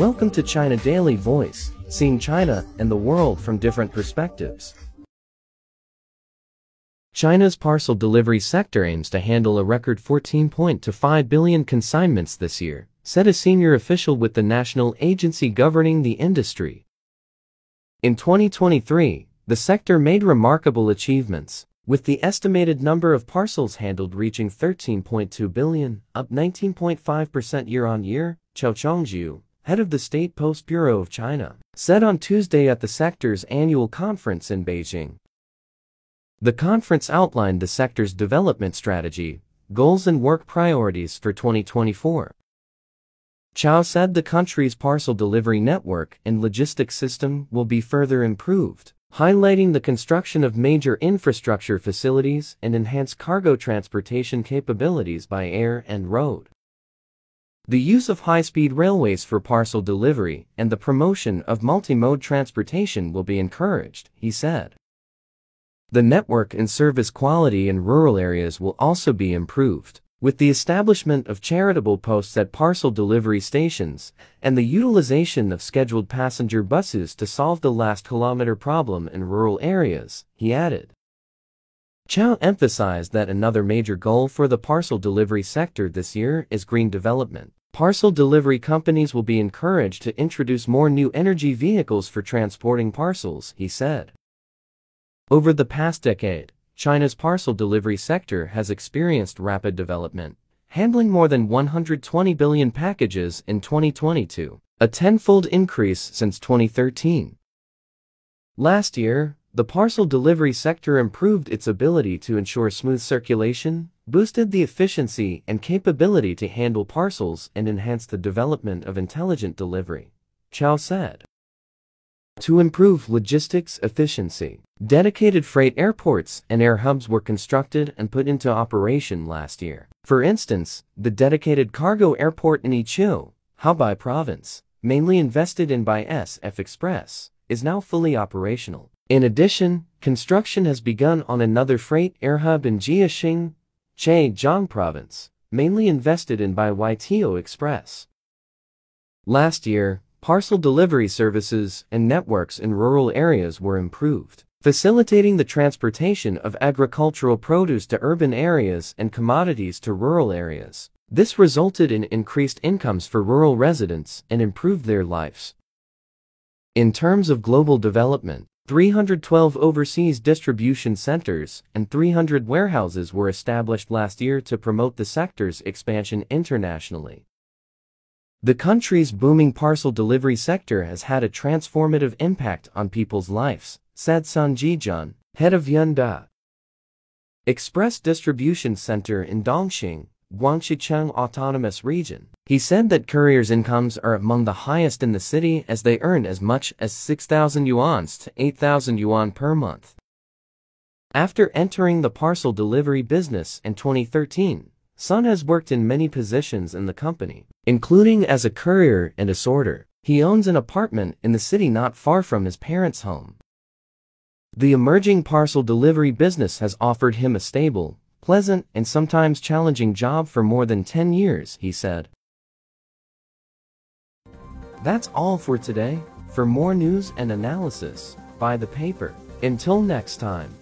Welcome to China Daily Voice, seeing China and the world from different perspectives. China's parcel delivery sector aims to handle a record 14.25 billion consignments this year, said a senior official with the national agency governing the industry. In 2023, the sector made remarkable achievements, with the estimated number of parcels handled reaching 13.2 billion, up 19.5% year-on-year, Zhao Chongjiu, head of the State Post Bureau of China, said on Tuesday at the sector's annual conference in Beijing. The conference outlined the sector's development strategy, goals and work priorities for 2024. Zhao said the country's parcel delivery network and logistics system will be further improved highlighting the construction of major infrastructure facilities and enhanced cargo transportation capabilities by air and road. The use of high-speed railways for parcel delivery and the promotion of multimode transportation will be encouraged, he said. The network and service quality in rural areas will also be improved with the establishment of charitable posts at parcel delivery stations and the utilization of scheduled passenger buses to solve the last kilometer problem in rural areas, he added. Zhao emphasized that another major goal for the parcel delivery sector this year is green development. Parcel delivery companies will be encouraged to introduce more new energy vehicles for transporting parcels, he said. Over the past decade, China's parcel delivery sector has experienced rapid development, handling more than 120 billion packages in 2022, a tenfold increase since 2013. Last year, the parcel delivery sector improved its ability to ensure smooth circulation, boosted the efficiency and capability to handle parcels, and enhanced the development of intelligent delivery, Zhao said. To improve logistics efficiency, dedicated freight airports and air hubs were constructed and put into operation last year. For instance, the dedicated cargo airport in Ezhou, Hubei province, mainly invested in by SF Express, is now fully operational. In addition, construction has begun on another freight air hub in Jiaxing, Zhejiang province, mainly invested in by YTO Express. Last year, parcel delivery services and networks in rural areas were improved, facilitating the transportation of agricultural produce to urban areas and commodities to rural areas. This resulted in increased incomes for rural residents and improved their lives. In terms of global development, 312 overseas distribution centers and 300 warehouses were established last year to promote the sector's expansion internationally. The country's booming parcel delivery sector has had a transformative impact on people's lives, said Sun Jijun, head of Yunda Express Distribution Center in Dongxing, Guangxi Zhuang Autonomous Region. He said that couriers' incomes are among the highest in the city as they earn as much as 6,000 yuan to 8,000 yuan per month. After entering the parcel delivery business in 2013, Sun has worked in many positions in the company, including as a courier and a sorter. He owns an apartment in the city not far from his parents' home. The emerging parcel delivery business has offered him a stable, pleasant, and sometimes challenging job for more than 10 years, he said. That's all for today. For more news and analysis, buy the paper. Until next time.